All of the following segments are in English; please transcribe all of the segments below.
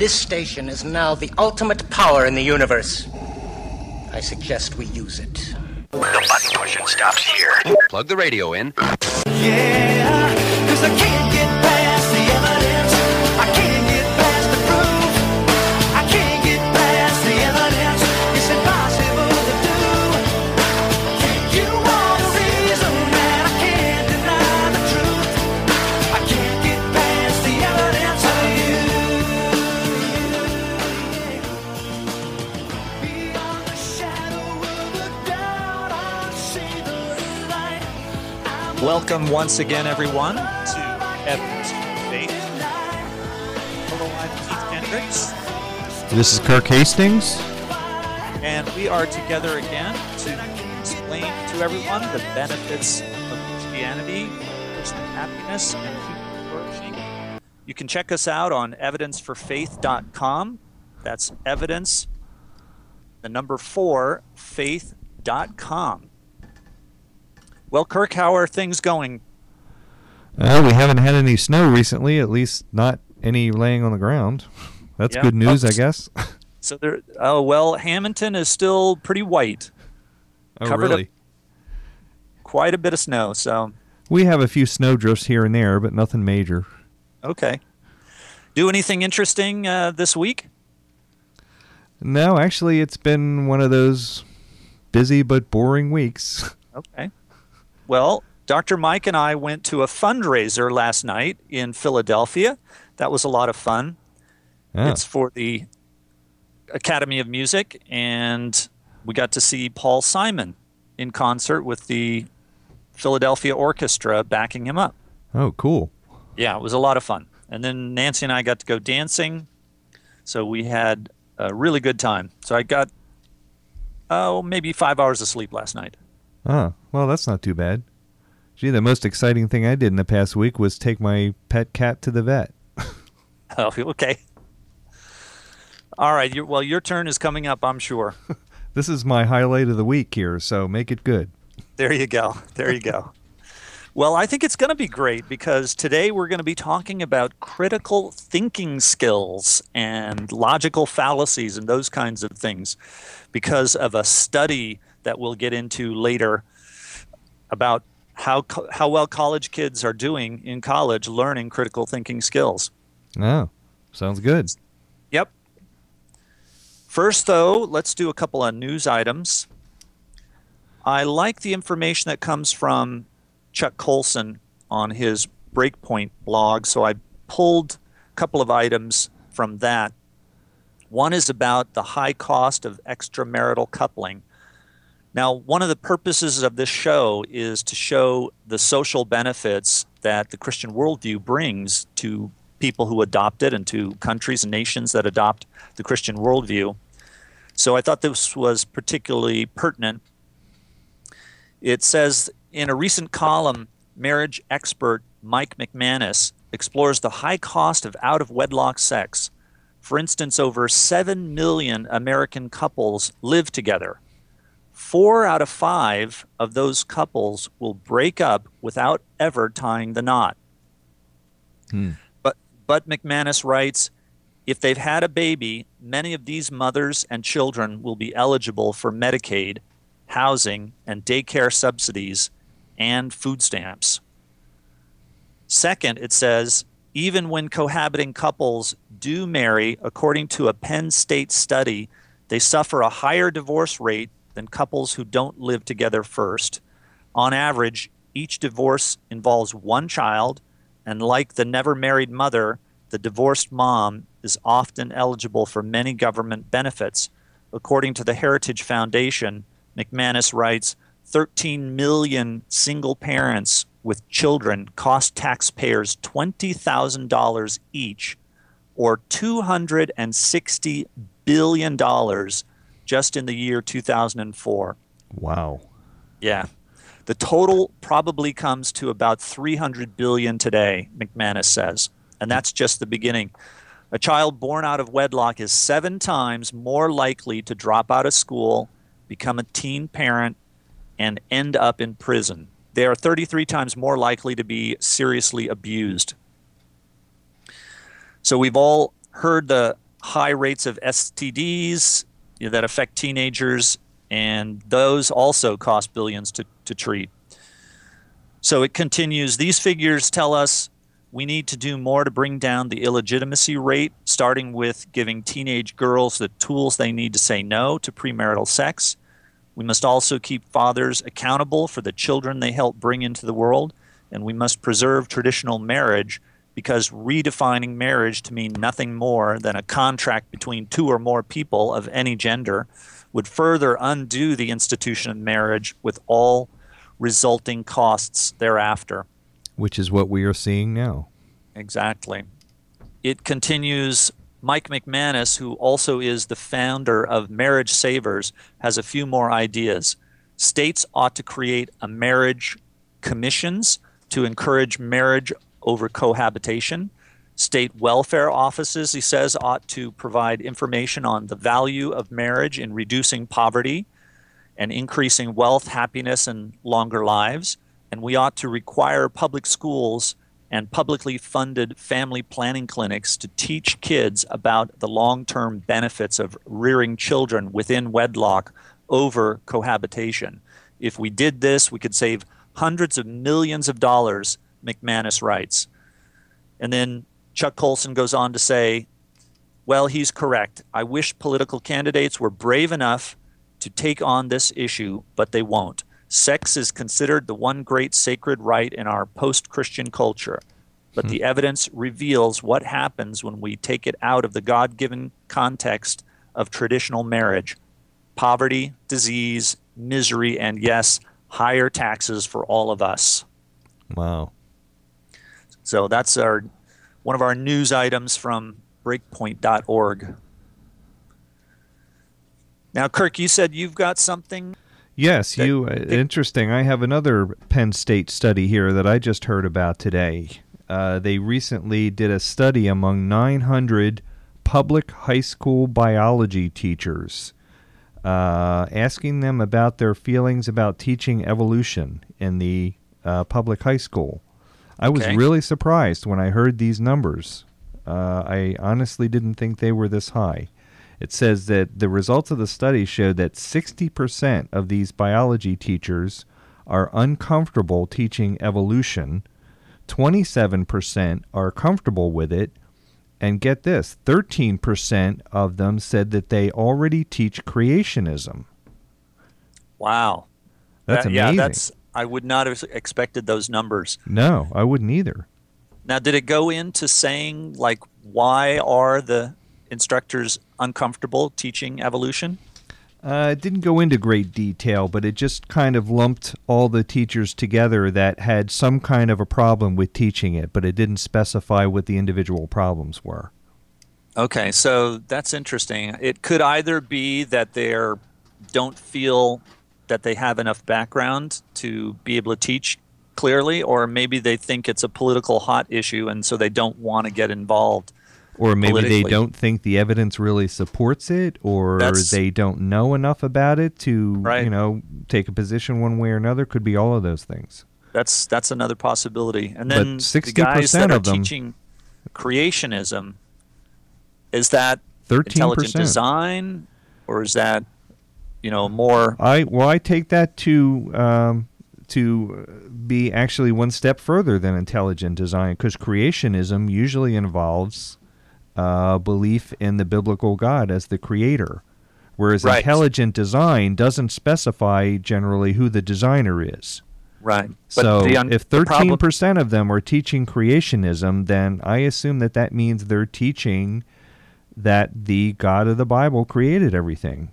This station is now the ultimate power in the universe. I suggest we use it. The button pushing stops here. Plug the radio in. Yeah, Welcome once again, everyone, to Evidence for Faith. Hello, I'm Keith Kendricks, This is Kirk Hastings. and we are together again to explain to everyone the benefits of Christianity, personal happiness, and human flourishing. You can check us out on evidenceforfaith.com. That's evidence, the number four, faith.com. Well, Kirk, how are things going? Uh, we haven't had any snow recently, at least not any laying on the ground. That's Yeah. good news, Oh, I guess. So there. Oh well, Hamilton is still pretty white. oh, Covered really? Quite a bit of snow. So We have a few snowdrifts here and there, but nothing major. okay. Do anything interesting uh, this week? No, actually, it's been one of those busy but boring weeks. Okay. Well, Dr. Mike and I went to a fundraiser last night in Philadelphia. That was a lot of fun. Ah, It's for the Academy of Music, and we got to see Paul Simon in concert with the Philadelphia Orchestra backing him up. oh, cool. Yeah, it was a lot of fun. And then Nancy and I got to go dancing. So we had a really good time. So I got, oh, maybe five hours of sleep last night. Oh, well, that's not too bad. Gee, the most exciting thing I did in the past week was take my pet cat to the vet. Oh, okay. All right. well, your turn is coming up, I'm sure. This is my highlight of the week here, so make it good. There you go. There you go. Well, I think it's going to be great because today we're going to be talking about critical thinking skills and logical fallacies and those kinds of things because of a study that we'll get into later about how co- how well college kids are doing in college learning critical thinking skills. Oh, sounds good. Yep. First, though, let's do a couple of news items. I like the information that comes from Chuck Colson on his Breakpoint blog, so I pulled a couple of items from that. One is about the high cost of extramarital coupling. Now, one of the purposes of this show is to show the social benefits that the Christian worldview brings to people who adopt it and to countries and nations that adopt the Christian worldview. So I thought this was particularly pertinent. It says in a recent column, marriage expert Mike McManus explores the high cost of out of wedlock sex. For instance, over 7 million American couples live together. Four out of five of those couples will break up without ever tying the knot. Hmm. But, but McManus writes if they've had a baby, many of these mothers and children will be eligible for Medicaid, housing, and daycare subsidies and food stamps. Second, it says even when cohabiting couples do marry, according to a Penn State study, they suffer a higher divorce rate than couples who don't live together first. On average, each divorce involves one child, and like the never married mother, the divorced mom is often eligible for many government benefits. According to the Heritage Foundation, McManus writes 13 million single parents with children cost taxpayers $20,000 each, or $260 billion just in the year 2004. Wow. Yeah. The total probably comes to about 300 billion today, McManus says. And that's just the beginning. A child born out of wedlock is 7 times more likely to drop out of school, become a teen parent, and end up in prison. They are 33 times more likely to be seriously abused. So we've all heard the high rates of STDs you know, that affect teenagers, and those also cost billions to, to treat. So it continues. These figures tell us we need to do more to bring down the illegitimacy rate, starting with giving teenage girls the tools they need to say no to premarital sex. We must also keep fathers accountable for the children they help bring into the world, and we must preserve traditional marriage because redefining marriage to mean nothing more than a contract between two or more people of any gender would further undo the institution of marriage with all resulting costs thereafter. Which is what we are seeing now. Exactly. It continues. Mike McManus, who also is the founder of Marriage Savers, has a few more ideas. States ought to create a marriage commissions to encourage marriage over cohabitation. State welfare offices, he says, ought to provide information on the value of marriage in reducing poverty and increasing wealth, happiness, and longer lives. And we ought to require public schools and publicly funded family planning clinics to teach kids about the long term benefits of rearing children within wedlock over cohabitation. If we did this, we could save hundreds of millions of dollars, McManus writes. And then Chuck Colson goes on to say, well, he's correct. I wish political candidates were brave enough to take on this issue, but they won't. Sex is considered the one great sacred right in our post Christian culture, but the hmm. evidence reveals what happens when we take it out of the God given context of traditional marriage poverty, disease, misery, and yes, higher taxes for all of us. Wow. So that's our one of our news items from breakpoint.org. Now, Kirk, you said you've got something. Yes, That- you. Uh, interesting. I have another Penn State study here that I just heard about today. Uh, they recently did a study among 900 public high school biology teachers, uh, asking them about their feelings about teaching evolution in the uh, public high school. I was Okay. really surprised when I heard these numbers. Uh, I honestly didn't think they were this high. It says that the results of the study showed that 60% of these biology teachers are uncomfortable teaching evolution, 27% are comfortable with it, and get this 13% of them said that they already teach creationism. Wow. That's That- amazing. Yeah, that's. I would not have expected those numbers. no, I wouldn't either. Now, did it go into saying like why are the instructors uncomfortable teaching evolution? Uh, it didn't go into great detail, but it just kind of lumped all the teachers together that had some kind of a problem with teaching it, but it didn't specify what the individual problems were. Okay, so that's interesting. It could either be that they don't feel that they have enough background to be able to teach clearly, or maybe they think it's a political hot issue and so they don't want to get involved. Or maybe they don't think the evidence really supports it, or That's- they don't know enough about it to, Right. you know, take a position one way or another. Could be all of those things. That's that's another possibility. And then the 60% guys that are of them- teaching creationism is that 13%. intelligent design, or is that you know more? I well, I take that to um, to be actually one step further than intelligent design, because creationism usually involves uh, belief in the biblical God as the creator, whereas Right. intelligent design doesn't specify generally who the designer is. Right. so the un- if the problem- thirteen percent of them are teaching creationism, then I assume that that means they're teaching that the God of the Bible created everything.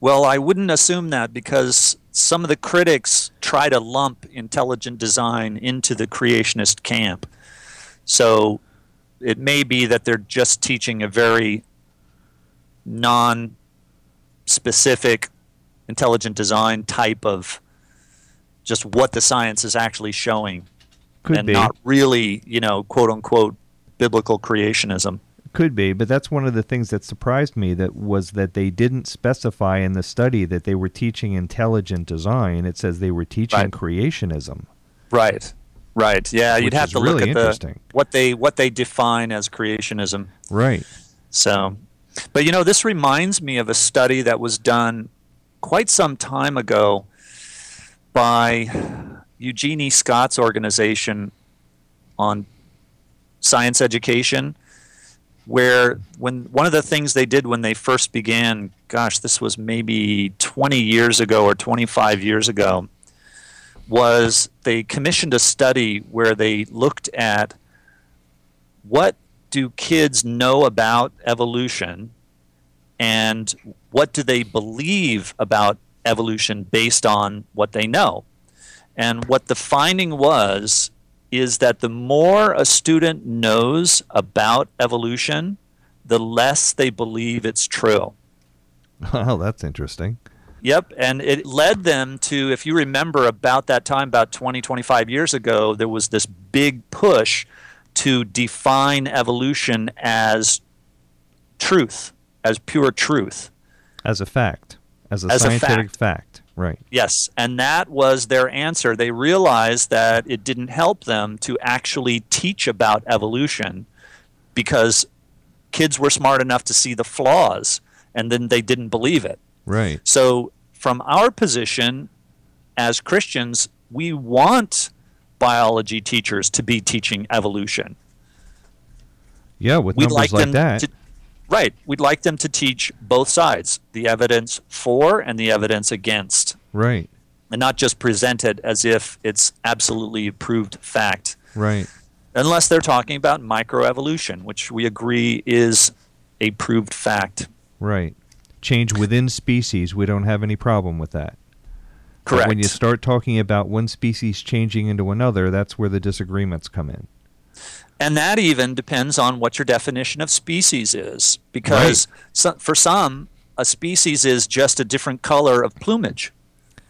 Well, I wouldn't assume that because some of the critics try to lump intelligent design into the creationist camp. So it may be that they're just teaching a very non specific intelligent design type of just what the science is actually showing Could and be. not really, you know, quote unquote biblical creationism. Could be, but that's one of the things that surprised me that was that they didn't specify in the study that they were teaching intelligent design. It says they were teaching Right. creationism. Right. Right. Yeah, Which you'd have to look really at the what they what they define as creationism. Right. So But you know, this reminds me of a study that was done quite some time ago by Eugenie Scott's organization on science education, where when one of the things they did when they first began, gosh, this was maybe 20 years ago or 25 years ago, was they commissioned a study where they looked at what do kids know about evolution and what do they believe about evolution based on what they know. And what the finding was is that the more a student knows about evolution, the less they believe it's true. Oh, that's interesting. Yep, and it led them to, if you remember about that time, about 20, 25 years ago, there was this big push to define evolution as truth, as pure truth. As a fact, as a As a scientific fact. fact. Right. Yes, and that was their answer. They realized that it didn't help them to actually teach about evolution because kids were smart enough to see the flaws and then they didn't believe it. Right. So, from our position as Christians, we want biology teachers to be teaching evolution. Yeah, with We'd numbers like like, that. to Right, we'd like them to teach both sides, the evidence for and the evidence against, right. and not just present it as if it's absolutely proved fact. Right. Unless they're talking about microevolution, which we agree is a proved fact. Right. Change within species, we don't have any problem with that. But Correct. when you start talking about one species changing into another, that's where the disagreements come in. And that even depends on what your definition of species is. Because so, for some, a species is just a different color of plumage.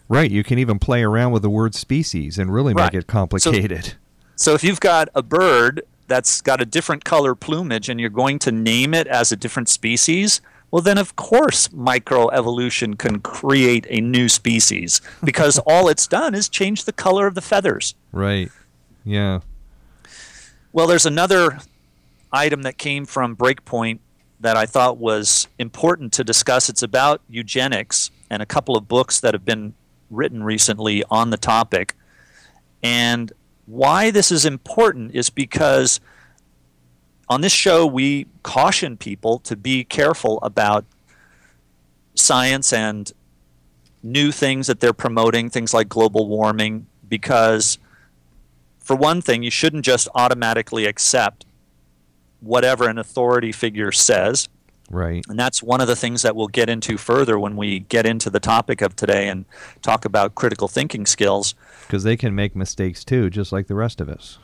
Right. You can even play around with the word species and really Right. make it complicated. So if you've got a bird that's got a different color plumage and you're going to name it as a different species, well, then of course microevolution can create a new species because all it's done is change the color of the feathers. right. Yeah. Well, there's another item that came from Breakpoint that I thought was important to discuss. It's about eugenics and a couple of books that have been written recently on the topic. And why this is important is because on this show we caution people to be careful about science and new things that they're promoting, things like global warming, because for one thing, you shouldn't just automatically accept whatever an authority figure says. Right. And that's one of the things that we'll get into further when we get into the topic of today and talk about critical thinking skills. Because they can make mistakes too, just like the rest of us.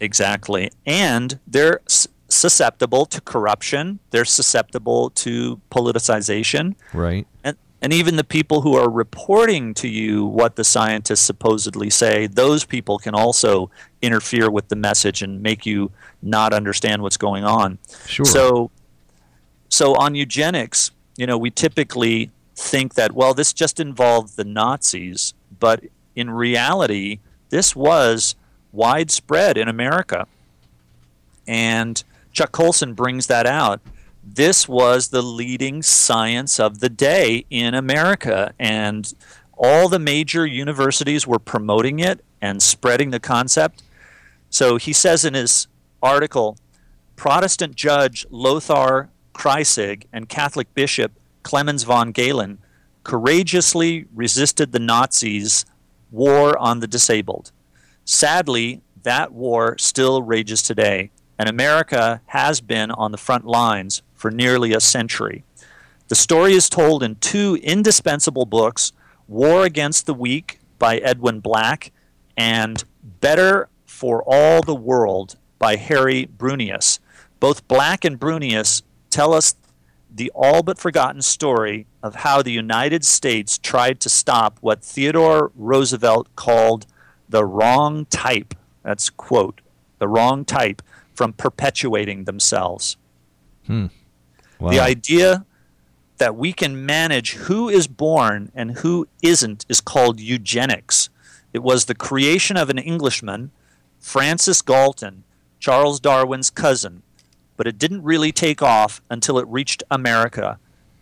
Exactly. And they're susceptible to corruption, they're susceptible to politicization. Right. And, and even the people who are reporting to you what the scientists supposedly say, those people can also interfere with the message and make you not understand what's going on. Sure. So, so on eugenics, you know, we typically think that well, this just involved the Nazis, but in reality, this was widespread in America. And Chuck Colson brings that out. This was the leading science of the day in America, and all the major universities were promoting it and spreading the concept. So he says in his article Protestant judge Lothar Kreisig and Catholic bishop Clemens von Galen courageously resisted the Nazis' war on the disabled. Sadly, that war still rages today, and America has been on the front lines for nearly a century. The story is told in two indispensable books War Against the Weak by Edwin Black and Better for All the World by Harry Bruinius. Both Black and Bruinius tell us the all but forgotten story of how the United States tried to stop what Theodore Roosevelt called the wrong type. That's quote, the wrong type from perpetuating themselves. Hmm. Wow. The idea that we can manage who is born and who isn't is called eugenics. It was the creation of an Englishman, Francis Galton, Charles Darwin's cousin. but it didn't really take off until it reached America.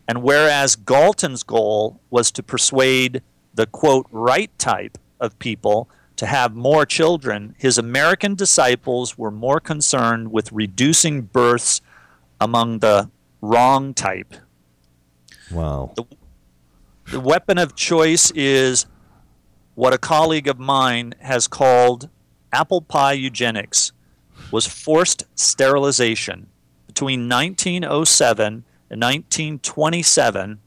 And whereas Galton's goal was to persuade the quote right type of people to have more children, his American disciples were more concerned with reducing births among the wrong type. Wow. The weapon of choice is what a colleague of mine has called apple pie eugenics was forced sterilization between 1907 and 1927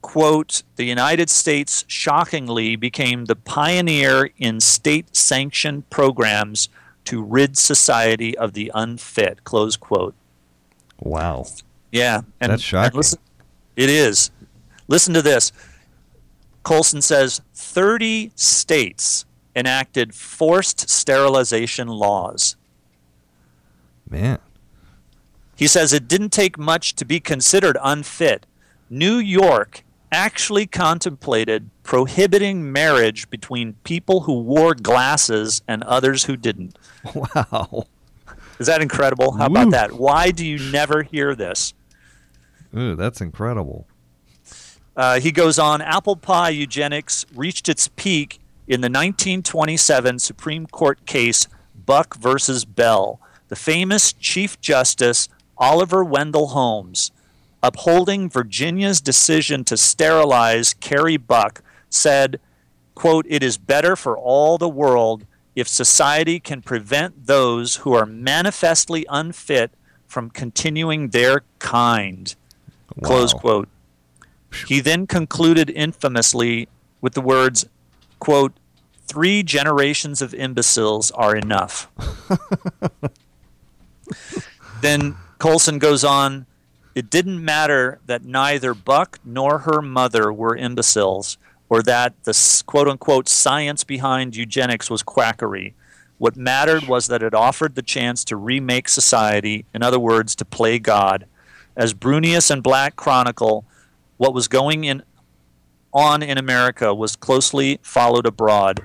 quote the united states shockingly became the pioneer in state sanctioned programs to rid society of the unfit close quote Wow. Yeah and That's shocking. and listen, it is listen to this colson says 30 states enacted forced sterilization laws Man. He says it didn't take much to be considered unfit. New York actually contemplated prohibiting marriage between people who wore glasses and others who didn't. Wow. Is that incredible? How Woo. about that? Why do you never hear this? Ooh, that's incredible. Uh, he goes on apple pie eugenics reached its peak in the 1927 Supreme Court case Buck versus Bell. The famous Chief Justice Oliver Wendell Holmes, upholding Virginia's decision to sterilize Carrie Buck, said, quote, It is better for all the world if society can prevent those who are manifestly unfit from continuing their kind. Close quote. He then concluded infamously with the words, quote, three generations of imbeciles are enough. then Colson goes on, it didn't matter that neither Buck nor her mother were imbeciles, or that the quote unquote science behind eugenics was quackery. What mattered was that it offered the chance to remake society, in other words, to play God. As Bruinius and Black chronicle, what was going in, on in America was closely followed abroad.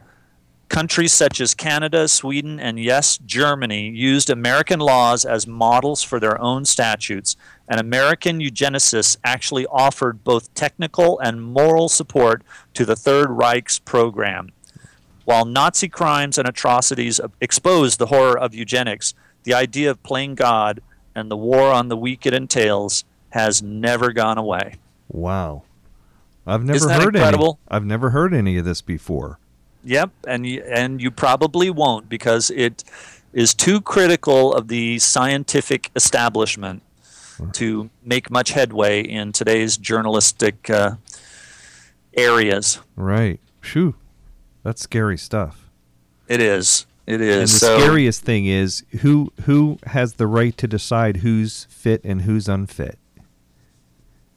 Countries such as Canada, Sweden, and yes, Germany used American laws as models for their own statutes, and American eugenicists actually offered both technical and moral support to the Third Reich's program. While Nazi crimes and atrocities exposed the horror of eugenics, the idea of playing God and the war on the weak it entails has never gone away. Wow. I've never Isn't that heard incredible? any. I've never heard any of this before. Yep, and you, and you probably won't because it is too critical of the scientific establishment to make much headway in today's journalistic uh, areas. Right. Shoo. That's scary stuff. It is. It is. And the so, scariest thing is who who has the right to decide who's fit and who's unfit.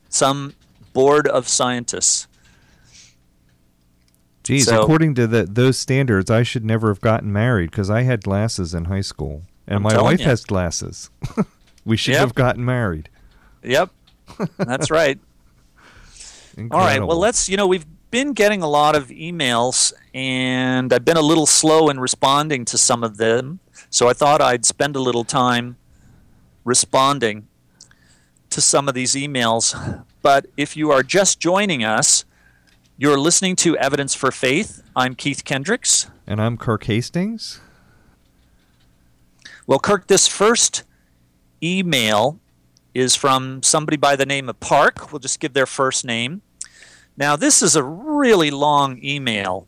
some board of scientists. Geez, So- according to the, those standards, I should never have gotten married because I had glasses in high school, and I'm my wife ya. has glasses. we should Yep. have gotten married. Yep, that's right. All right. Well, let's. You know, we've been getting a lot of emails, and I've been a little slow in responding to some of them. So I thought I'd spend a little time responding to some of these emails. But if you are just joining us, you're listening to Evidence for Faith. I'm Keith Kendricks. And I'm Kirk Hastings. Well, Kirk, this first email is from somebody by the name of Park. We'll just give their first name. Now, this is a really long email.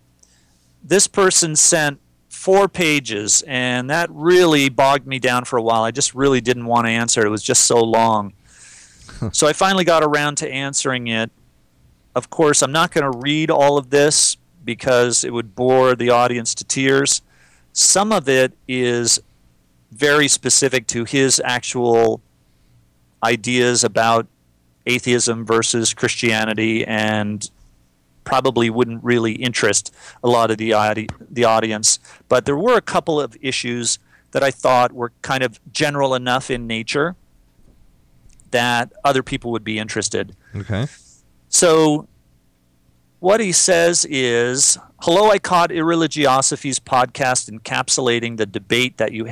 This person sent four pages, and that really bogged me down for a while. I just really didn't want to answer it. It was just so long. so I finally got around to answering it. Of course, I'm not going to read all of this because it would bore the audience to tears. Some of it is very specific to his actual ideas about atheism versus Christianity and probably wouldn't really interest a lot of the audi- the audience but there were a couple of issues that I thought were kind of general enough in nature that other people would be interested Okay. so, what he says is Hello, I caught Irreligiosophy's podcast encapsulating the debate that you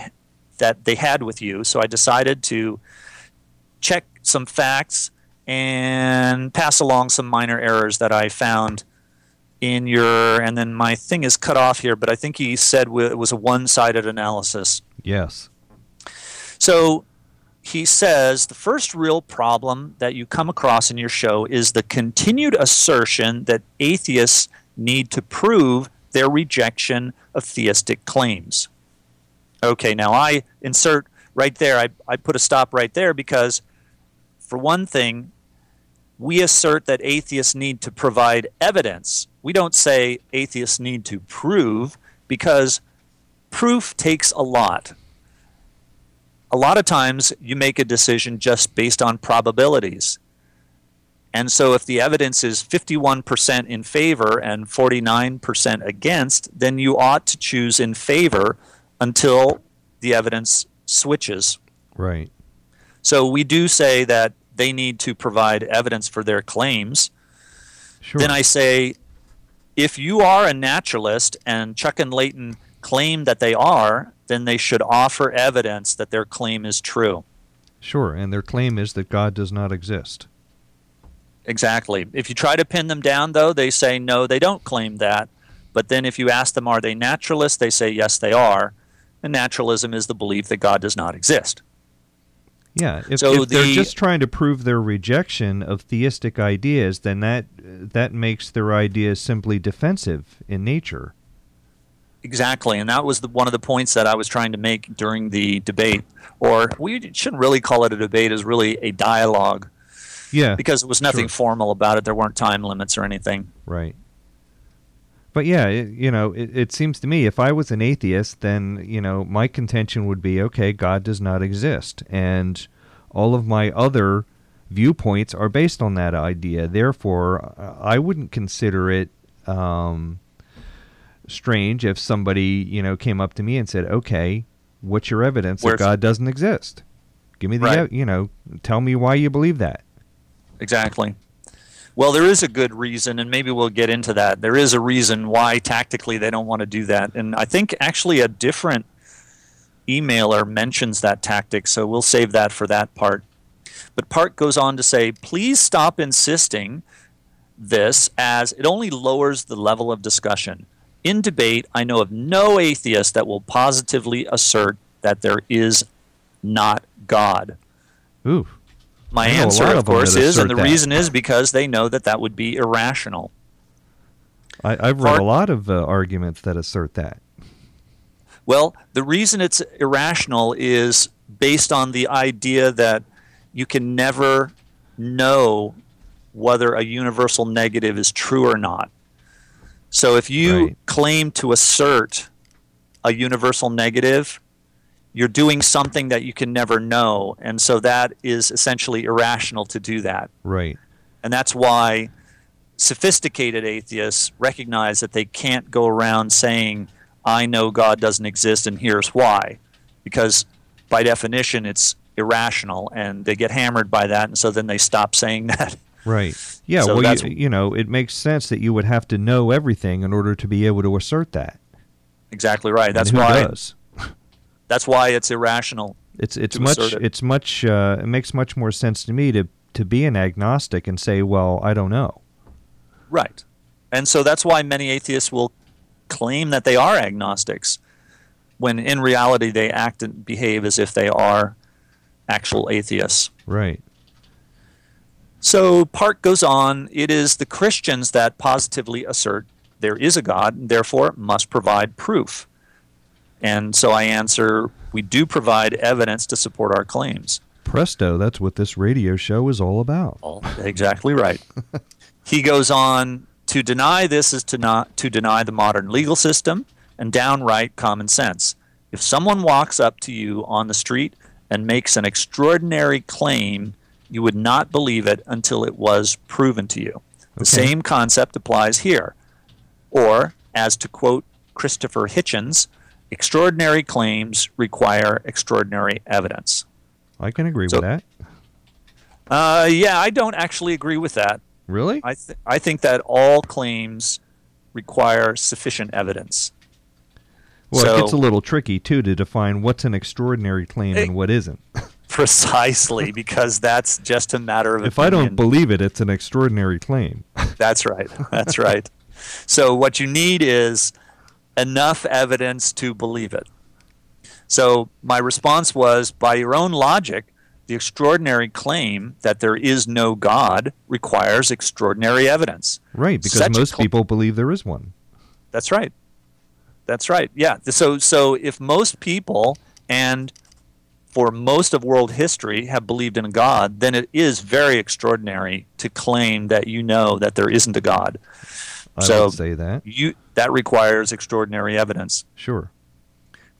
that they had with you. So I decided to check some facts and pass along some minor errors that I found in your. And then my thing is cut off here, but I think he said it was a one sided analysis. Yes. So he says the first real problem that you come across in your show is the continued assertion that atheists need to prove their rejection of theistic claims. Okay, now I insert right there, I, I put a stop right there because, for one thing, we assert that atheists need to provide evidence. We don't say atheists need to prove because proof takes a lot a lot of times you make a decision just based on probabilities. And so if the evidence is 51% in favor and 49% against, then you ought to choose in favor until the evidence switches. Right. So we do say that they need to provide evidence for their claims. Sure. Then I say, if you are a naturalist and Chuck and Leighton claim that they are, then they should offer evidence that their claim is true. Sure. And their claim is that God does not exist. Exactly. If you try to pin them down, though, they say no, they don't claim that. But then if you ask them, are they naturalists? They say yes, they are. And naturalism is the belief that God does not exist. Yeah, if, So if they're just trying to prove their rejection of theistic ideas, then that that makes their ideas simply defensive in nature. Exactly, and that was the, one of the points that I was trying to make during the debate, or we shouldn't really call it a debate; is really a dialogue Yeah, because it was nothing Sure. formal about it. There weren't time limits or anything. right. But yeah, it, you know, it, it seems to me if I was an atheist, then you know my contention would be okay, God does not exist, and all of my other viewpoints are based on that idea. Therefore, I wouldn't consider it. Um, strange if somebody you know came up to me and said, "Okay, what's your evidence Where's- that God doesn't exist? Give me the Right. you know, tell me why you believe that." Exactly. Well, there is a good reason, and maybe we'll get into that. There is a reason why tactically they don't want to do that, and I think actually a different emailer mentions that tactic, so we'll save that for that part. But Park goes on to say, please stop insisting this as it only lowers the level of discussion. In debate, I know of no atheist that will positively assert that there is not God. Ooh, My I know a answer, of of course, is, and the that. reason is because they know that that would be irrational. I, I've read a lot of uh, arguments that assert that. Well, the reason it's irrational is based on the idea that you can never know whether a universal negative is true or not. So if you Right. claim to assert a universal negative, you're doing something that you can never know. And so that is essentially irrational to do that. Right. And that's why sophisticated atheists recognize that they can't go around saying, I know God doesn't exist and here's why. Because by definition, it's irrational and they get hammered by that. And so then they stop saying that. Right. Yeah. So well, you, you know, it makes sense that you would have to know everything in order to be able to assert that. exactly right. That's why. does? That's why it's irrational. It's it's much it. it's much uh, it makes much more sense to me to to be an agnostic and say, well, I don't know. Right. And so that's why many atheists will claim that they are agnostics, when in reality they act and behave as if they are actual atheists. Right. So Park goes on, it is the Christians that positively assert there is a God, and therefore must provide proof. And so I answer, we do provide evidence to support our claims. Presto, that's what this radio show is all about. Exactly right. he goes on to deny this is to not to deny the modern legal system and downright common sense. If someone walks up to you on the street and makes an extraordinary claim, you would not believe it until it was proven to you. The Okay. same concept applies here. Or, as to quote Christopher Hitchens, extraordinary claims require extraordinary evidence. I can agree So- with that. Uh, yeah, I don't actually agree with that. Really? I, th- I think that all claims require sufficient evidence. Well, so it gets a little tricky too to define what's an extraordinary claim It- and what isn't. precisely because that's just a matter of if I don't believe it, it's an extraordinary claim. That's right. That's right. So what you need is enough evidence to believe it. So my response was by your own logic, the extraordinary claim that there is no God requires extraordinary evidence. right, because Such most cl- people believe there is one. That's right. That's right. Yeah. So so if most people and for most of world history have believed in a God, then it is very extraordinary to claim that you know that there isn't a God. I So- would say that. You that requires extraordinary evidence. Sure.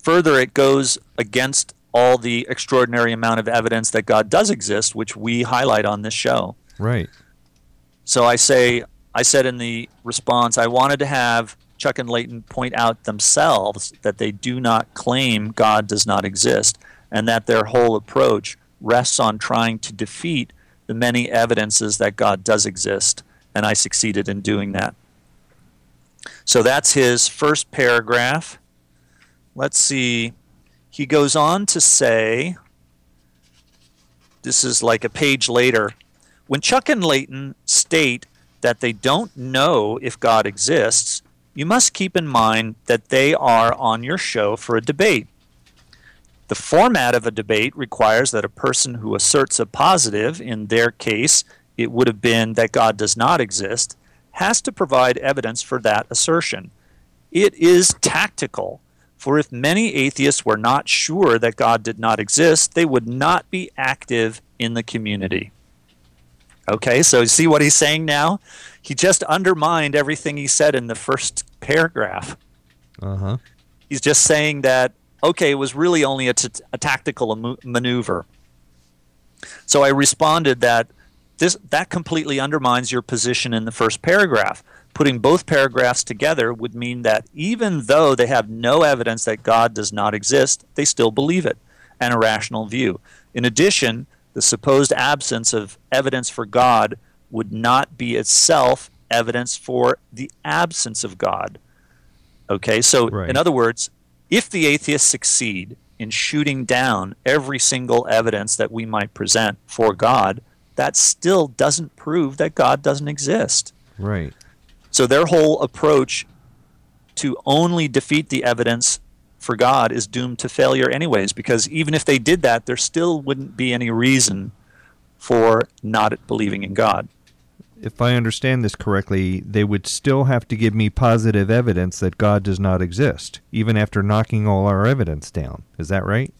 Further, it goes against all the extraordinary amount of evidence that God does exist, which we highlight on this show. Right. So I say, I said in the response, I wanted to have Chuck and Leighton point out themselves that they do not claim God does not exist, and that their whole approach rests on trying to defeat the many evidences that God does exist, and I succeeded in doing that. So that's his first paragraph. Let's see. He goes on to say, this is like a page later. When Chuck and Leighton state that they don't know if God exists, you must keep in mind that they are on your show for a debate. The format of a debate requires that a person who asserts a positive, in their case, it would have been that God does not exist, has to provide evidence for that assertion. It is tactical, for if many atheists were not sure that God did not exist, they would not be active in the community. Okay, so see what he's saying now? He just undermined everything he said in the first paragraph. Uh huh. He's just saying that, okay, it was really only a, t- a tactical amu- maneuver. So I responded that this, that completely undermines your position in the first paragraph. Putting both paragraphs together would mean that even though they have no evidence that God does not exist, they still believe it, and a rational view. In addition, the supposed absence of evidence for God would not be itself evidence for the absence of God. Okay, so Right. in other words, if the atheists succeed in shooting down every single evidence that we might present for God, that still doesn't prove that God doesn't exist. Right. So their whole approach to only defeat the evidence for God is doomed to failure, anyways, because even if they did that, there still wouldn't be any reason for not believing in God. If I understand this correctly, they would still have to give me positive evidence that God does not exist, even after knocking all our evidence down. Is that right?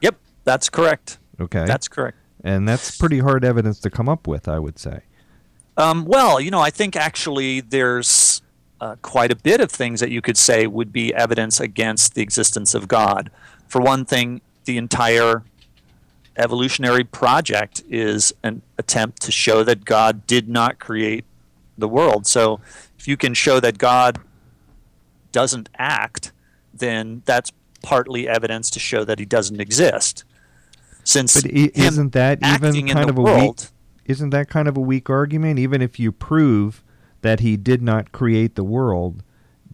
Yep, that's correct. Okay. That's correct. And that's pretty hard evidence to come up with, I would say. Um, well, you know, I think actually there's uh, quite a bit of things that you could say would be evidence against the existence of God. For one thing, the entire evolutionary project is an attempt to show that God did not create the world. So if you can show that God doesn't act, then that's partly evidence to show that he doesn't exist. Since But isn't that even kind of a world, weak? Isn't that kind of a weak argument? Even if you prove that he did not create the world,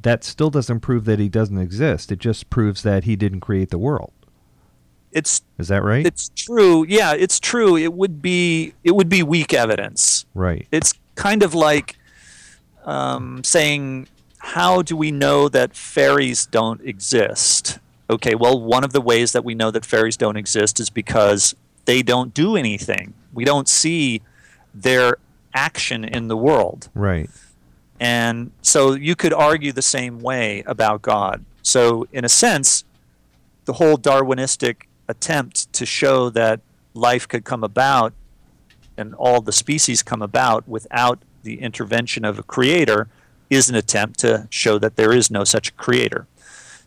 that still doesn't prove that he doesn't exist. It just proves that he didn't create the world. it's Is that right? It's true. Yeah, it's true. It would be it would be weak evidence. right. It's kind of like um, saying, "How do we know that fairies don't exist?" Okay, well, one of the ways that we know that fairies don't exist is because they don't do anything. We don't see their action in the world. Right. And so you could argue the same way about God. So, in a sense, the whole Darwinistic attempt to show that life could come about and all the species come about without the intervention of a creator is an attempt to show that there is no such creator.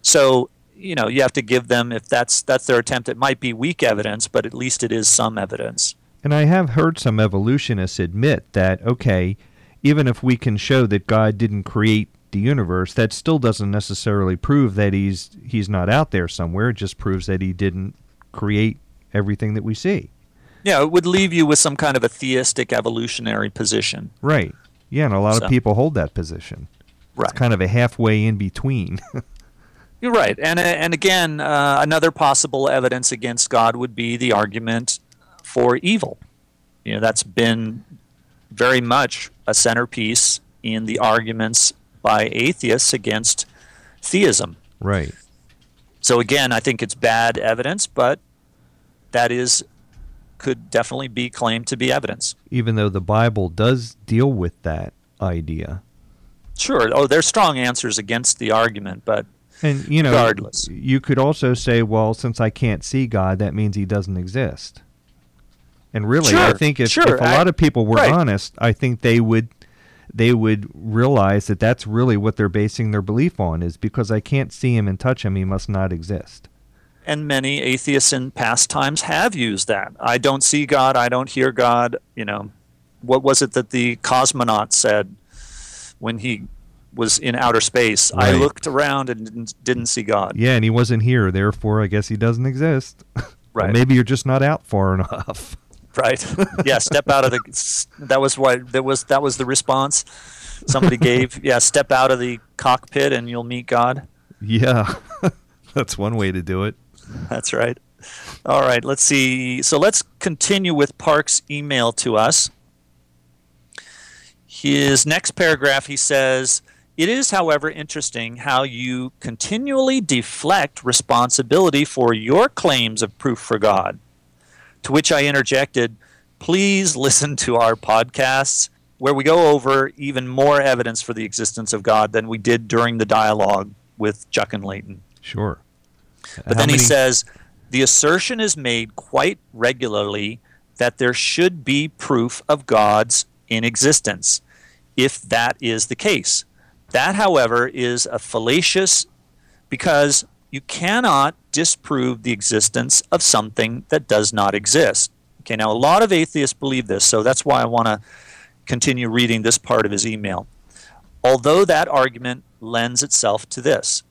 So, you know, you have to give them if that's that's their attempt it might be weak evidence, but at least it is some evidence. And I have heard some evolutionists admit that, okay, even if we can show that God didn't create the universe, that still doesn't necessarily prove that he's he's not out there somewhere. It just proves that he didn't create everything that we see. Yeah, it would leave you with some kind of a theistic evolutionary position. Right. Yeah, and a lot So- of people hold that position. Right. It's kind of a halfway in between. You're right, and uh, and again, uh, another possible evidence against God would be the argument for evil. You know, that's been very much a centerpiece in the arguments by atheists against theism. Right. So again, I think it's bad evidence, but that is could definitely be claimed to be evidence. Even though the Bible does deal with that idea. Sure. Oh, there's strong answers against the argument, but And you know, Regardless. you could also say, well, since I can't see God, that means he doesn't exist. And really, I think if, sure, if a I- lot of people were right. honest, I think they would they would realize that that's really what they're basing their belief on is because I can't see him and touch him, he must not exist. and many atheists in past times have used that. I don't see God, I don't hear God, you know. What was it that the cosmonaut said when he was in outer space? I looked around and didn't, didn't see God. Yeah, and he wasn't here, therefore I guess he doesn't exist. Or Right. maybe you're just not out far enough. Right. yeah, step out of the that was what that was that was the response somebody gave. Yeah, step out of the cockpit and you'll meet God. yeah. that's one way to do it. That's right. All right, let's see. So let's continue with Park's email to us. His next paragraph, he says, It is, however, interesting how you continually deflect responsibility for your claims of proof for God. To which I interjected, Please listen to our podcasts where we go over even more evidence for the existence of God than we did during the dialogue with Chuck and Leighton. Sure. But then he says the assertion is made quite regularly that there should be proof of God's in existence if that is the case. That, however, is a fallacious because you cannot disprove the existence of something that does not exist. Okay, now a lot of atheists believe this, so that's why I want to continue reading this part of his email. Although that argument lends itself to this.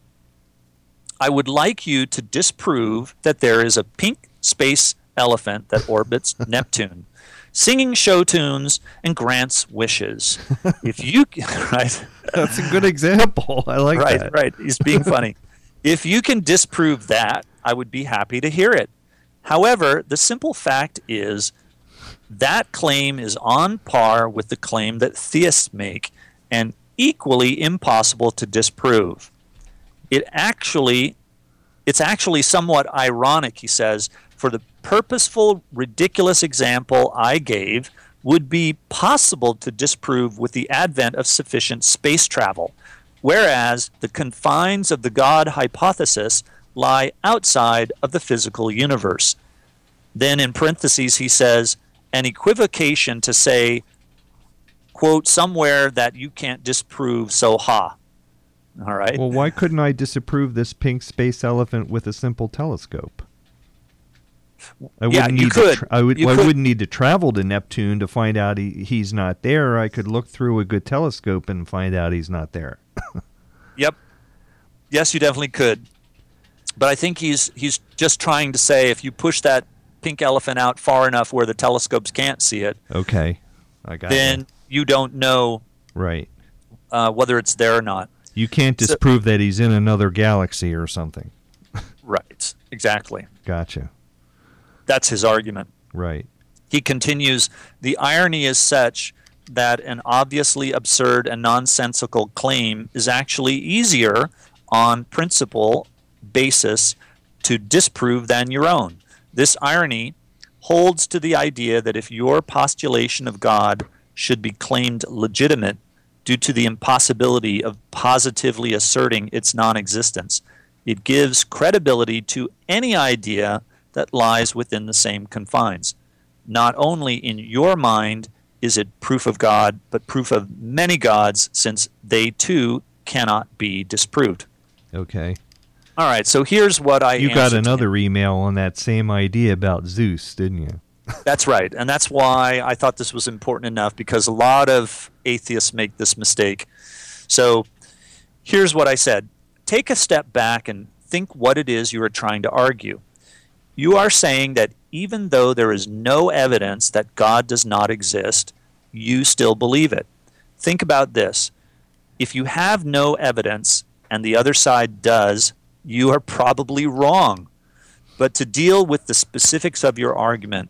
I would like you to disprove that there is a pink space elephant that orbits Neptune, singing show tunes and grants wishes. If you right, That's a good example. I like right, that. right, he's being funny. if you can disprove that, I would be happy to hear it. However, the simple fact is that claim is on par with the claim that theists make and equally impossible to disprove it actually it's actually somewhat ironic he says for the purposeful ridiculous example i gave would be possible to disprove with the advent of sufficient space travel whereas the confines of the god hypothesis lie outside of the physical universe. Then in parentheses he says an equivocation to say quote somewhere that you can't disprove so ha. All right. Well, why couldn't I disapprove this pink space elephant with a simple telescope? I wouldn't you need could. To tra- I would. You well, I could. wouldn't need to travel to Neptune to find out he, he's not there. I could look through a good telescope and find out he's not there. Yep. Yes, you definitely could. But I think he's he's just trying to say if you push that pink elephant out far enough where the telescopes can't see it, Okay, I got then it. you don't know Right. uh, whether it's there or not. You can't So- disprove that he's in another galaxy or something. Right. Exactly. Gotcha. That's his argument. Right. He continues The irony is such that an obviously absurd and nonsensical claim is actually easier on principle basis to disprove than your own. This irony holds to the idea that if your postulation of God should be claimed legitimate due to the impossibility of positively asserting its non existence, it gives credibility to any idea that lies within the same confines. Not only in your mind is it proof of God, but proof of many gods, since they too cannot be disproved. Okay. All right, so here's what I You got answered to him. another email on that same idea about Zeus, didn't you? That's right. And that's why I thought this was important enough because a lot of atheists make this mistake. So here's what I said take a step back and think what it is you are trying to argue. You are saying that even though there is no evidence that God does not exist, you still believe it. Think about this. If you have no evidence and the other side does, you are probably wrong. But to deal with the specifics of your argument,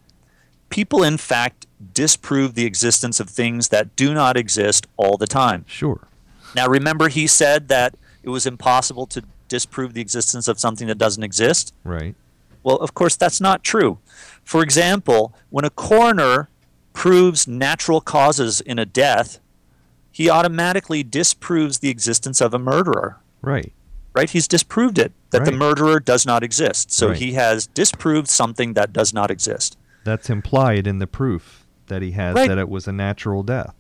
people in fact disprove the existence of things that do not exist all the time. Sure. Now, remember, he said that it was impossible to disprove the existence of something that doesn't exist? Right. Well, of course, that's not true. For example, when a coroner proves natural causes in a death, he automatically disproves the existence of a murderer. Right. Right? He's disproved it that the murderer does not exist. So Right. he has disproved something that does not exist. That's implied in the proof that he has Right. that it was a natural death.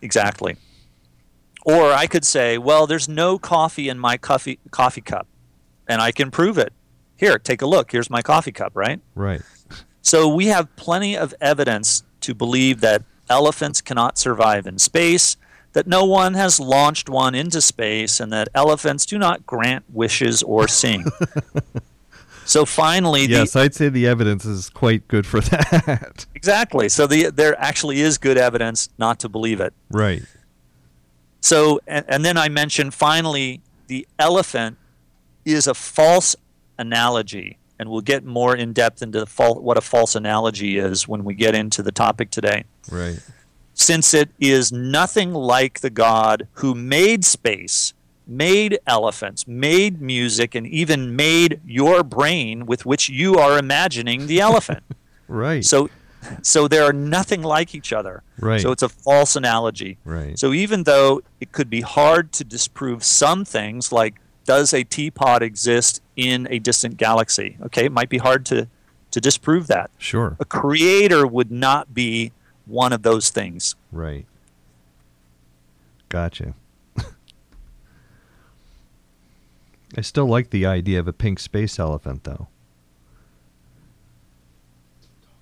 Exactly. Or I could say, well, there's no coffee in my coffee coffee cup, and I can prove it. Here, take a look. Here's my coffee cup, right? Right. So we have plenty of evidence to believe that elephants cannot survive in space, that no one has launched one into space, and that elephants do not grant wishes or sing. so finally, the, Yes, I'd say the evidence is quite good for that. exactly. So the, there actually is good evidence not to believe it. right. So, and, and then I mentioned finally, the elephant is a false analogy, and we'll get more in depth into the fal- what a false analogy is when we get into the topic today. Right. Since it is nothing like the God who made space, made elephants, made music, and even made your brain with which you are imagining the elephant. Right. so, so they are nothing like each other. Right. So it's a false analogy. Right. So even though it could be hard to disprove some things, like does a teapot exist in a distant galaxy? Okay, it might be hard to, to disprove that. sure. A creator would not be one of those things. Right. Gotcha. I still like the idea of a pink space elephant, though.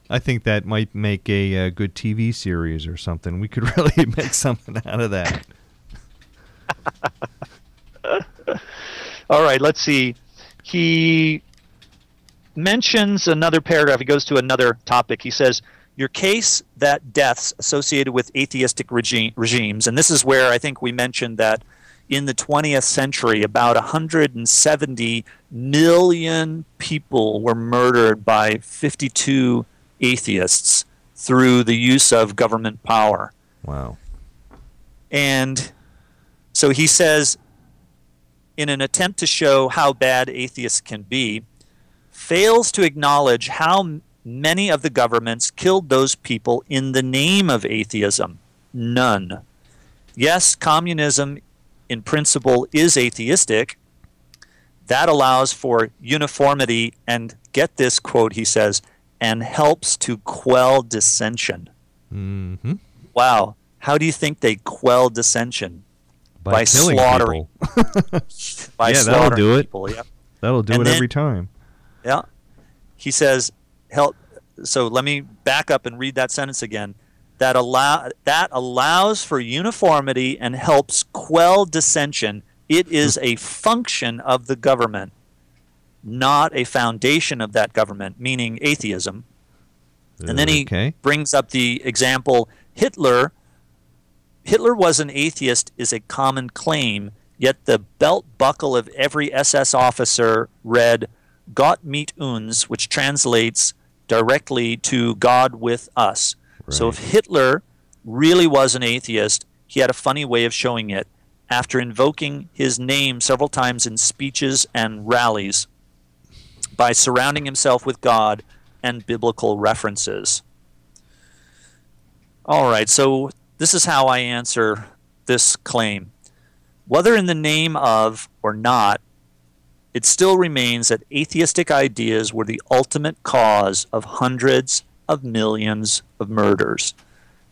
I think that might make a, uh good TV series or something. We could really make something out of that. All right, let's see. He mentions another paragraph. He goes to another topic. He says, Your case that deaths associated with atheistic regime, regimes, and this is where I think we mentioned that in the 20th century, about 170 million people were murdered by 52 atheists through the use of government power. Wow. And so he says, in an attempt to show how bad atheists can be, fails to acknowledge how many of the governments killed those people in the name of atheism. None. Yes, communism in principle is atheistic. That allows for uniformity and get this quote, he says, and helps to quell dissension. Mm-hmm. Wow. How do you think they quell dissension? By, By slaughtering. people. By Yeah, that'll slaughtering do it. People. Yep. That'll do And it then- every time. Yeah. He says, help. So let me back up and read that sentence again. That allow that allows for uniformity and helps quell dissension. It is a function of the government, not a foundation of that government, meaning atheism. And then he okay. brings up the example Hitler. Hitler was an atheist is a common claim, yet the belt buckle of every SS officer read Gott mit uns, which translates directly to God with us. So if Hitler really was an atheist, he had a funny way of showing it after invoking his name several times in speeches and rallies by surrounding himself with God and biblical references. All right, so this is how I answer this claim. Whether in the name of or not, it still remains that atheistic ideas were the ultimate cause of hundreds of millions of murders.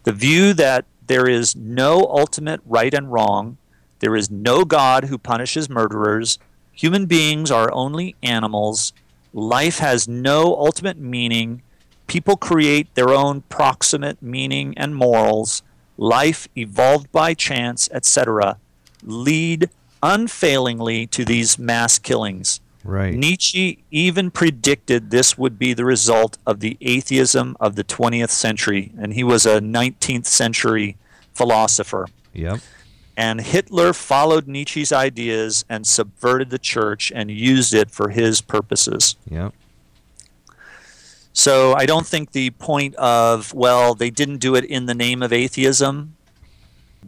The view that there is no ultimate right and wrong, there is no God who punishes murderers, human beings are only animals, life has no ultimate meaning, people create their own proximate meaning and morals, life evolved by chance, etc., lead unfailingly to these mass killings. Right. Nietzsche even predicted this would be the result of the atheism of the 20th century, and he was a 19th century philosopher. Yep. And Hitler followed Nietzsche's ideas and subverted the church and used it for his purposes. Yep. So I don't think the point of, well, they didn't do it in the name of atheism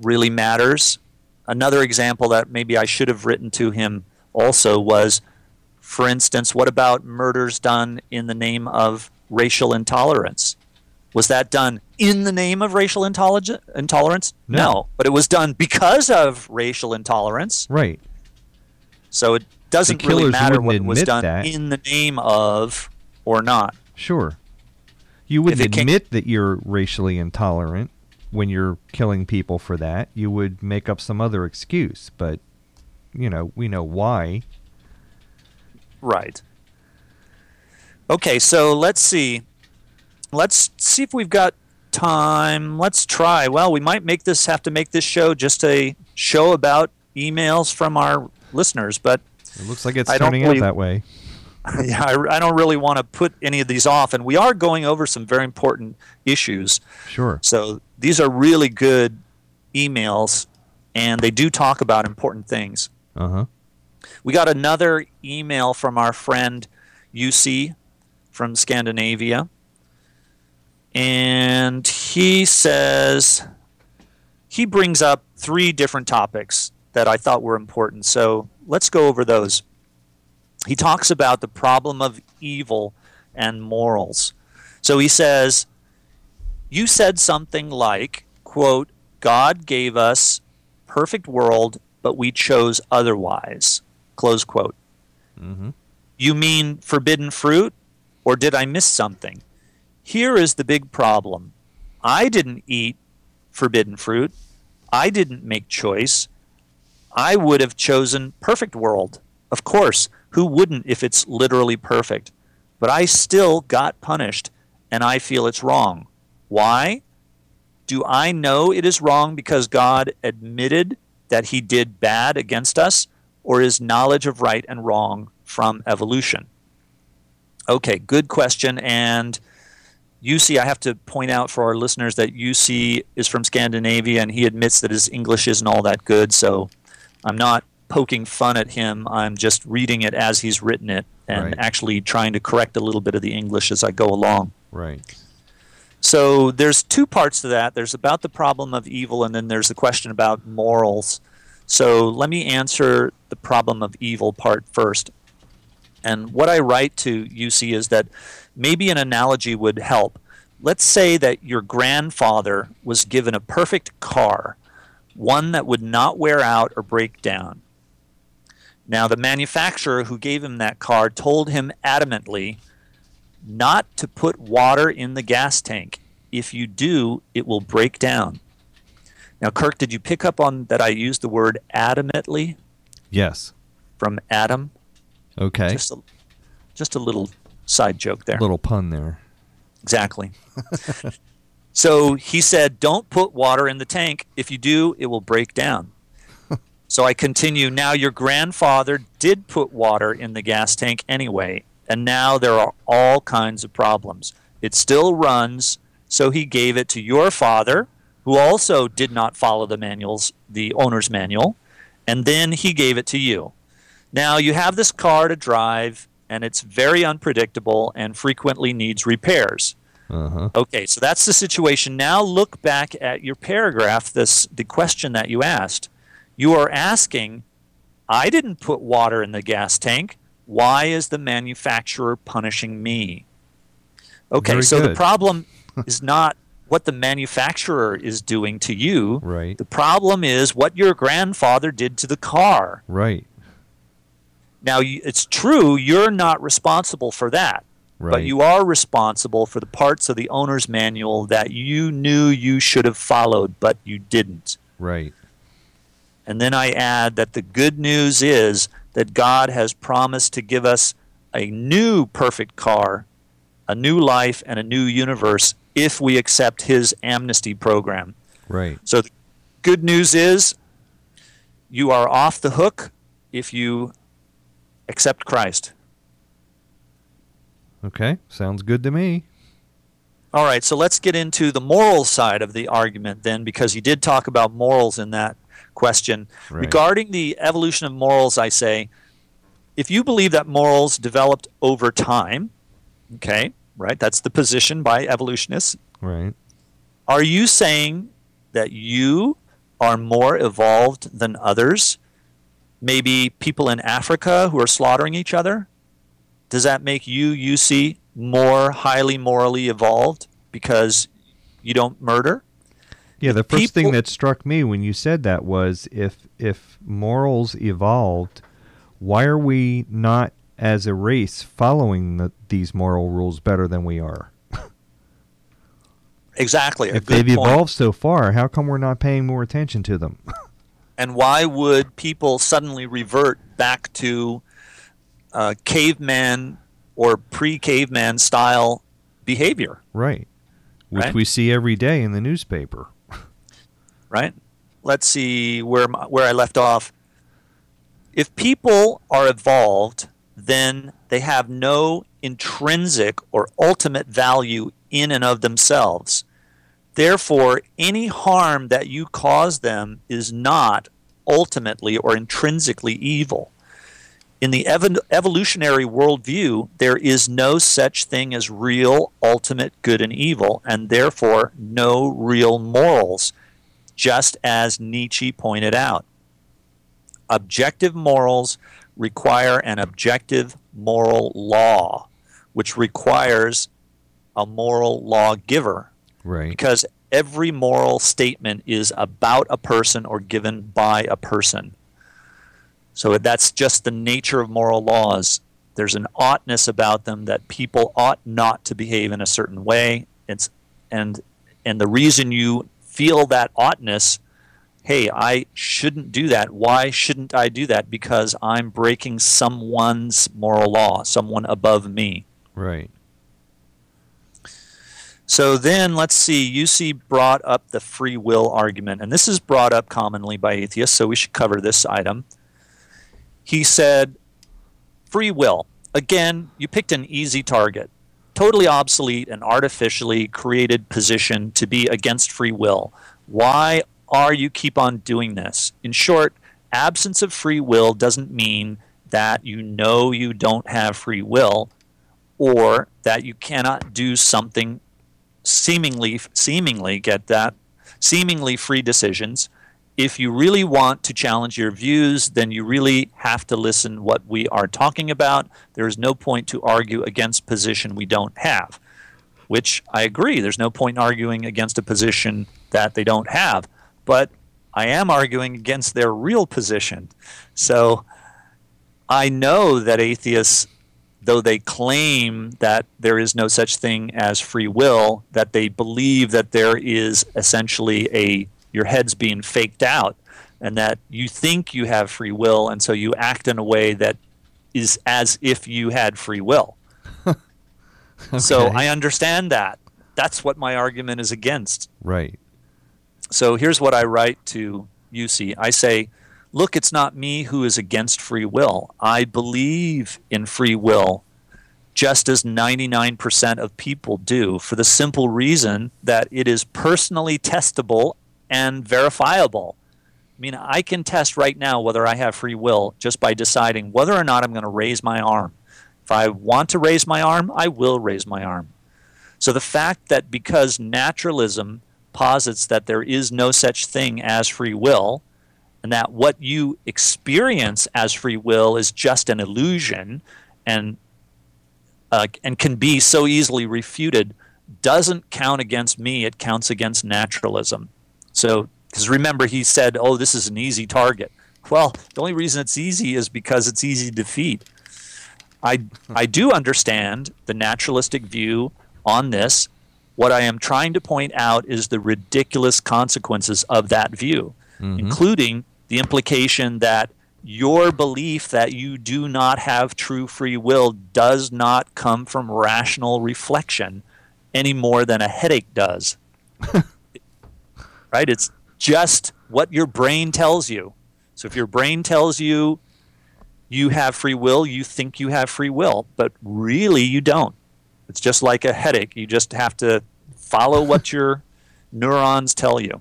really matters. Another example that maybe I should have written to him also was, for instance, what about murders done in the name of racial intolerance? Was that done in the name of racial intolerance? intolerance? No. but it was done because of racial intolerance. Right. So it doesn't really matter what was done that. in the name of or not. Sure. You came- admit that you're racially intolerant when you're killing people for that. You would make up some other excuse, but you know, we know why. Right. Okay, so let's see. Let's see if we've got time. Let's try. Well, we might make this have to make this show just a show about emails from our listeners, but It looks like it's I turning out that way. yeah, I, I don't really want to put any of these off. And we are going over some very important issues. Sure. So these are really good emails, and they do talk about important things. Uh huh. We got another email from our friend UC from Scandinavia. And he says he brings up three different topics that I thought were important. So let's go over those. He talks about the problem of evil and morals. So he says, You said something like, quote, God gave us perfect world, but we chose otherwise. Close quote. Mhm. You mean forbidden fruit? Or did I miss something? Here is the big problem. I didn't eat forbidden fruit. I didn't make choice. I would have chosen perfect world. Of course, who wouldn't if it's literally perfect? But I still got punished, and I feel it's wrong. Why? Do I know it is wrong because God admitted that he did bad against us, or is knowledge of right and wrong from evolution? Okay, good question. And UC, I have to point out for our listeners that UC is from Scandinavia and he admits that his English isn't all that good. So I'm not poking fun at him. I'm just reading it as he's written it and Right. actually trying to correct a little bit of the English as I go along. Right. So there's two parts to that. There's about the problem of evil, and then there's the question about morals. So let me answer the problem of evil part first. And what I write to UC is that maybe an analogy would help. Let's say that your grandfather was given a perfect car, one that would not wear out or break down. Now, the manufacturer who gave him that car told him adamantly not to put water in the gas tank. If you do, it will break down. Now, Kirk, did you pick up on that I used the word adamantly Yes. from Adam? Okay. Just a, just a little side joke there. Little pun there. Exactly. so he said, Don't put water in the tank. If you do, it will break down. So I continue. Now, your grandfather did put water in the gas tank anyway, and now there are all kinds of problems. It still runs, so he gave it to your father, who also did not follow the manuals, the owner's manual, and then he gave it to you. Now you have this car to drive, and it's very unpredictable and frequently needs repairs. Uh huh. Okay, so that's the situation. Now look back at your paragraph, this the question that you asked. You are asking, I didn't put water in the gas tank. Why is the manufacturer punishing me? Okay, Very so the problem is not what the manufacturer is doing to you. Right. The problem is what your grandfather did to the car. Right. Now, it's true you're not responsible for that. Right. But you are responsible for the parts of the owner's manual that you knew you should have followed, but you didn't. Right. And then I add that the good news is that God has promised to give us a new perfect car, a new life, and a new universe if we accept His amnesty program. Right. So the good news is you are off the hook if you accept Christ. Okay. Sounds good to me. All right, so let's get into the moral side of the argument then, because he did talk about morals in that question. Right. Regarding the evolution of morals, I say if you believe that morals developed over time, okay, right, that's the position by evolutionists. Right. Are you saying that you are more evolved than others? Maybe people in Africa who are slaughtering each other? Does that make you, you see, more highly morally evolved because you don't murder? Yeah, the first thing that struck me when you said that was if if morals evolved, why are we not as a race following the, these moral rules better than we are? Exactly. if they've point. evolved so far, how come we're not paying more attention to them? And why would people suddenly revert back to uh, caveman or pre caveman style behavior? right. Which Right. we see every day in the newspaper. Right? Let's see where where I left off. If people are evolved, then they have no intrinsic or ultimate value in and of themselves. Therefore, any harm that you cause them is not ultimately or intrinsically evil. In the ev- evolutionary worldview, there is no such thing as real ultimate good and evil, and therefore no real morals, just as Nietzsche pointed out. Objective morals require an objective moral law, which requires a moral lawgiver Right. because every moral statement is about a person or given by a person. So that's just the nature of moral laws. There's an oughtness about them that people ought not to behave in a certain way. It's and and the reason you feel that oughtness, hey, I shouldn't do that. Why shouldn't I do that? Because I'm breaking someone's moral law, someone above me. Right. So then let's see, UC brought up the free will argument, and this is brought up commonly by atheists, so we should cover this item. He said, free will. Again, you picked an easy target, totally obsolete and artificially created position to be against free will. Why are you keep on doing this? In short, absence of free will doesn't mean that you know you don't have free will or that you cannot do something seemingly seemingly get that seemingly free decisions if you really want to challenge your views then you really have to listen what we are talking about. There is no point to argue against position we don't have which i agree. There's no point in arguing against a position that they don't have but i am arguing against their real position. So i know that atheists though they claim that there is no such thing as free will, that they believe that there is essentially a your head's being faked out, and that you think you have free will, and so you act in a way that is as if you had free will. So I understand that. That's what my argument is against. Right. So here's what I write to UC. I say, look, it's not me who is against free will. I believe in free will just as 99% of people do for the simple reason that it is personally testable and verifiable. I mean, I can test right now whether I have free will just by deciding whether or not I'm going to raise my arm. If I want to raise my arm, I will raise my arm. So the fact that because naturalism posits that there is no such thing as free will, and that what you experience as free will is just an illusion, and uh, and can be so easily refuted, doesn't count against me. It counts against naturalism. So, because remember, he said, "Oh, this is an easy target." Well, the only reason it's easy is because it's easy to defeat. I, hmm. I do understand the naturalistic view on this. What I am trying to point out is the ridiculous consequences of that view, mm-hmm. including the implication that your belief that you do not have true free will does not come from rational reflection any more than a headache does. right? It's just what your brain tells you. So if your brain tells you you have free will, you think you have free will, but really you don't. It's just like a headache. You just have to follow what your neurons tell you.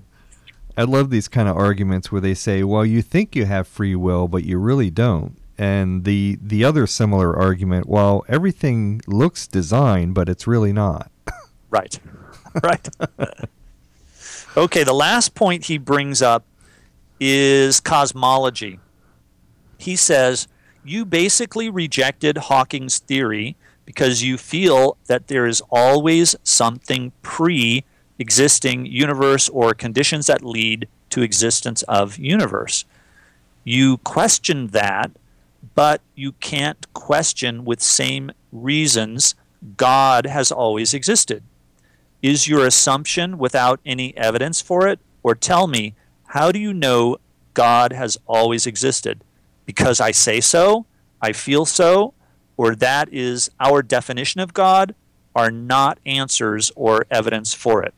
I love these kind of arguments where they say, "Well, you think you have free will, but you really don't." And the the other similar argument, well, everything looks designed, but it's really not. Right. right. Okay, the last point he brings up is cosmology. He says, You basically rejected Hawking's theory because you feel that there is always something pre existing universe or conditions that lead to existence of universe. You question that, but you can't question with same reasons God has always existed. Is your assumption without any evidence for it? Or tell me, how do you know God has always existed? Because I say so, I feel so, or that is our definition of God, are not answers or evidence for it.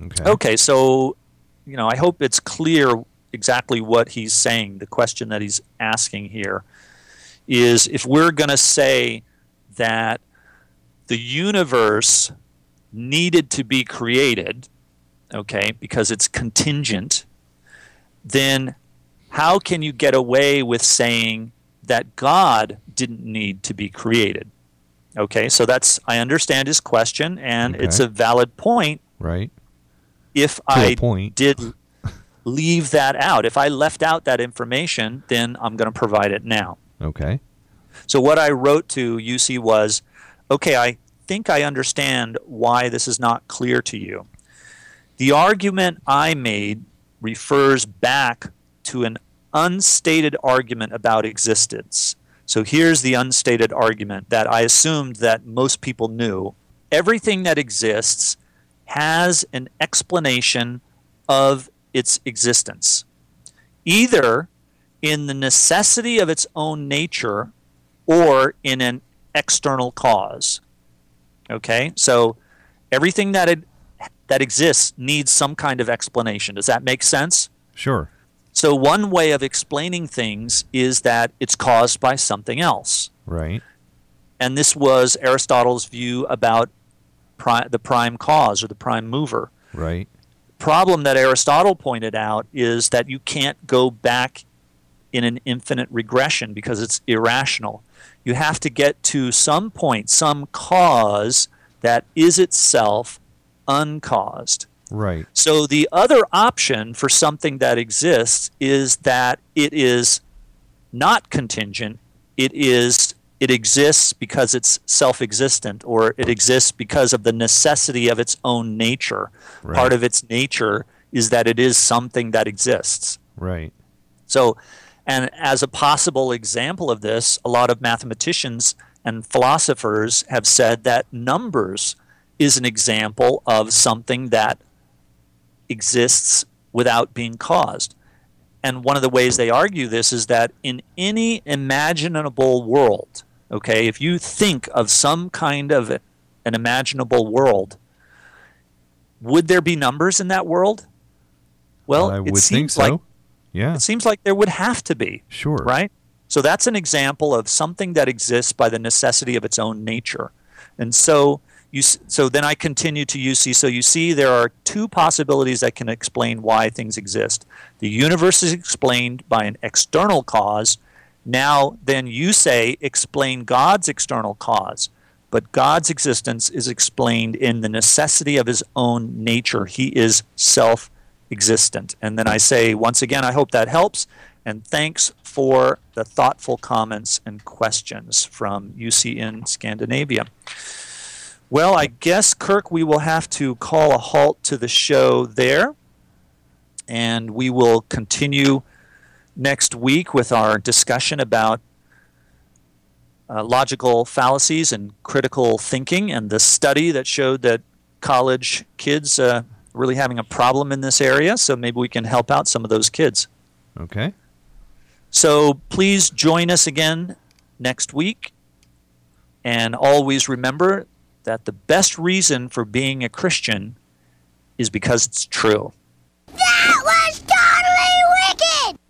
Okay. Okay, so you know, I hope it's clear exactly what he's saying. The question that he's asking here is if we're going to say that the universe needed to be created, okay, because it's contingent, then how can you get away with saying that God didn't need to be created? Okay, so that's I understand his question, and it's a valid point Right. if I point. did leave that out. If I left out that information, then I'm going to provide it now. Okay. So what I wrote to UC was, okay, I think I understand why this is not clear to you. The argument I made refers back to an unstated argument about existence. So here's the unstated argument that I assumed that most people knew. Everything that exists has an explanation of its existence, either in the necessity of its own nature or in an external cause. Okay? So everything that it, that exists needs some kind of explanation. Does that make sense? Sure. So one way of explaining things is that it's caused by something else. Right. And this was Aristotle's view about pri- the prime cause or the prime mover. Right. problem that Aristotle pointed out is that you can't go back in an infinite regression because it's irrational. You have to get to some point, some cause that is itself uncaused. Right. So the other option for something that exists is that it is not contingent. It is it exists because it's self-existent or it exists because of the necessity of its own nature. Right. Part of its nature is that it is something that exists. Right. So, and as a possible example of this, a lot of mathematicians and philosophers have said that numbers is an example of something that exists without being caused. And one of the ways they argue this is that in any imaginable world, okay, if you think of some kind of an imaginable world, would there be numbers in that world? Well, I it seems so. like yeah. it seems like there would have to be, Sure. right? So that's an example of something that exists by the necessity of its own nature. And so you so then I continue to UC. So you see there are two possibilities that can explain why things exist. The universe is explained by an external cause. Now then you say explain God's external cause. But God's existence is explained in the necessity of his own nature. He is self existent. And then I say, once again, I hope that helps. And thanks for the thoughtful comments and questions from UCN Scandinavia. Well, I guess, Kirk, we will have to call a halt to the show there. And we will continue next week with our discussion about uh, logical fallacies and critical thinking and the study that showed that college kids uh, really having a problem in this area. So maybe we can help out some of those kids. Okay. So please join us again next week. And always remember that the best reason for being a Christian is because it's true.